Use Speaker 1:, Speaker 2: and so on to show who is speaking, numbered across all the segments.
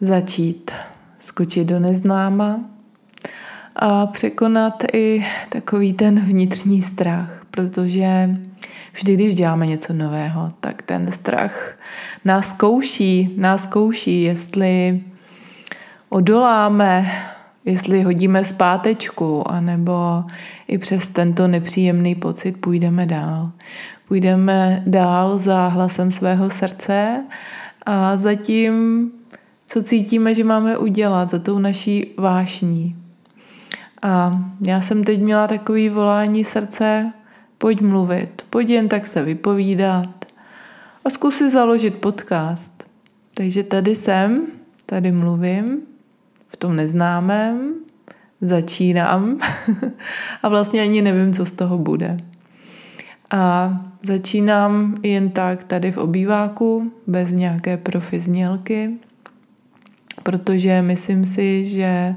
Speaker 1: začít skočit do neznáma a překonat i takový ten vnitřní strach, protože vždy, když děláme něco nového, tak ten strach nás zkouší, nás zkouší, jestli odoláme, jestli hodíme zpátečku, anebo i přes tento nepříjemný pocit půjdeme dál. Půjdeme dál za hlasem svého srdce a zatím co cítíme, že máme udělat za tou naší vášní. A já jsem teď měla takový volání srdce, pojď mluvit, pojď jen tak se vypovídat a zkus si založit podcast. Takže tady jsem, tady mluvím, v tom neznámém, začínám a vlastně ani nevím, co z toho bude. A začínám jen tak tady v obýváku, bez nějaké profiznělky, protože myslím si, že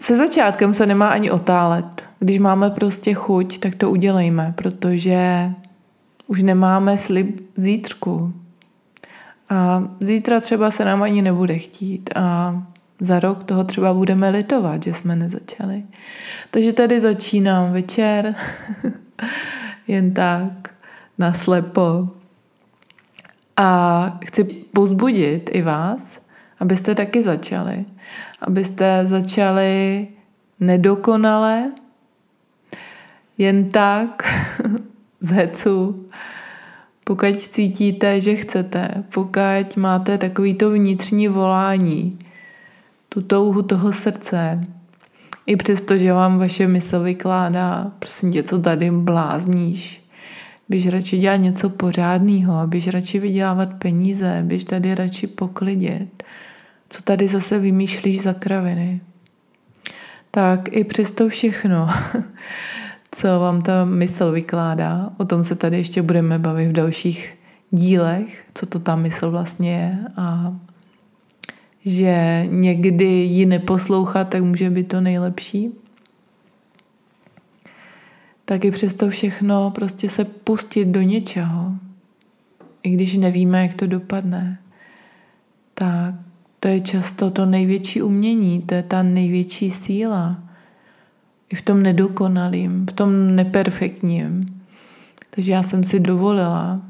Speaker 1: se začátkem se nemá ani otálet. Když máme prostě chuť, tak to udělejme, protože už nemáme slib zítřku. A zítra třeba se nám ani nebude chtít a za rok toho třeba budeme litovat, že jsme nezačali. Takže tady začínám večer, jen tak, naslepo. A chci pozbudit i vás, abyste taky začali. Abyste začali nedokonale, jen tak, z hecu, pokud cítíte, že chcete, pokud máte takovýto vnitřní volání, tu touhu toho srdce, i přesto, že vám vaše mysl vykládá, prosím tě, co tady blázníš, běž radši dělat něco pořádného, běž radši vydělávat peníze, běž tady radši poklidit, co tady zase vymýšlíš za kraviny. Tak i přesto všechno, co vám ta mysl vykládá, o tom se tady ještě budeme bavit v dalších dílech, co to ta mysl vlastně je a že někdy ji neposlouchat, tak může být to nejlepší. Tak i přesto všechno prostě se pustit do něčeho, i když nevíme, jak to dopadne, tak to je často to největší umění, to je ta největší síla. I v tom nedokonalým, v tom neperfektním. Takže já jsem si dovolila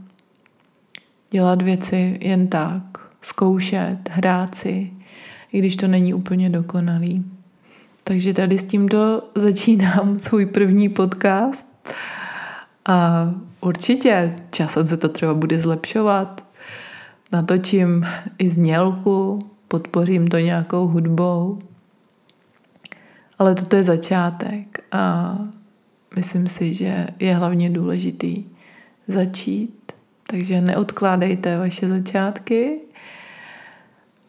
Speaker 1: dělat věci jen tak, zkoušet, hrát si, i když to není úplně dokonalý. Takže tady s tímto začínám svůj první podcast a určitě časem se to třeba bude zlepšovat. Natočím i znělku, podpořím to nějakou hudbou. Ale toto je začátek a myslím si, že je hlavně důležitý začít. Takže neodkládejte vaše začátky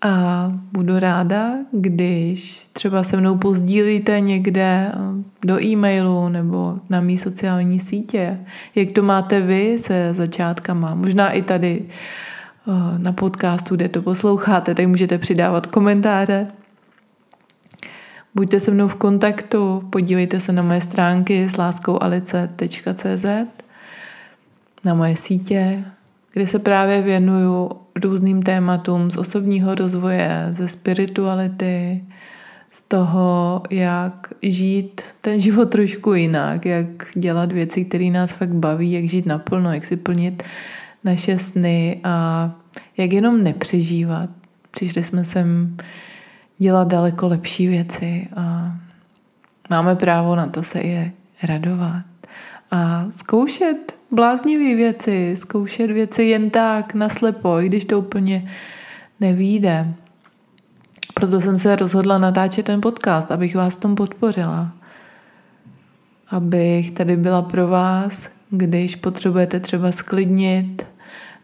Speaker 1: a budu ráda, když třeba se mnou pozdílíte někde do e-mailu nebo na mý sociální sítě, jak to máte vy se začátkama. Možná i tady Eh, na podcastu, kde to posloucháte, tak můžete přidávat komentáře. Buďte se mnou v kontaktu, podívejte se na moje stránky s na moje sítě, kde se právě věnuju různým tématům z osobního rozvoje, ze spirituality, z toho, jak žít ten život trošku jinak, jak dělat věci, které nás fakt baví, jak žít naplno, jak si plnit naše sny a jak jenom nepřežívat. Přišli jsme sem dělat daleko lepší věci a máme právo na to se je radovat. A zkoušet bláznivé věci, zkoušet věci jen tak, naslepo, i když to úplně nevíde. Proto jsem se rozhodla natáčet ten podcast, abych vás tom podpořila. Abych tady byla pro vás, když potřebujete třeba sklidnit,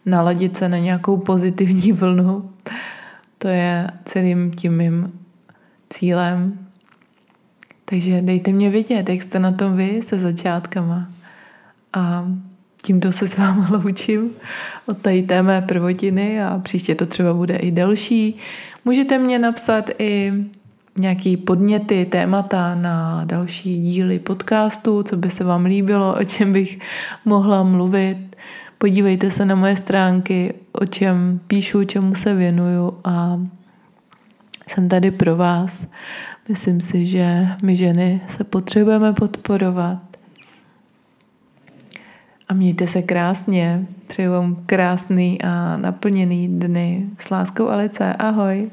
Speaker 1: naladit se na nějakou pozitivní vlnu. To je celým tím mým cílem. Takže dejte mě vědět, jak jste na tom vy se začátkama. A tímto se s vámi loučím od tady té mé prvotiny a příště to třeba bude i delší. Můžete mě napsat i nějaký podněty, témata na další díly podcastu, co by se vám líbilo, o čem bych mohla mluvit. Podívejte se na moje stránky, o čem píšu, čemu se věnuju a jsem tady pro vás. Myslím si, že my ženy se potřebujeme podporovat. A mějte se krásně. Přeju vám krásný a naplněný dny. S láskou Alice. Ahoj.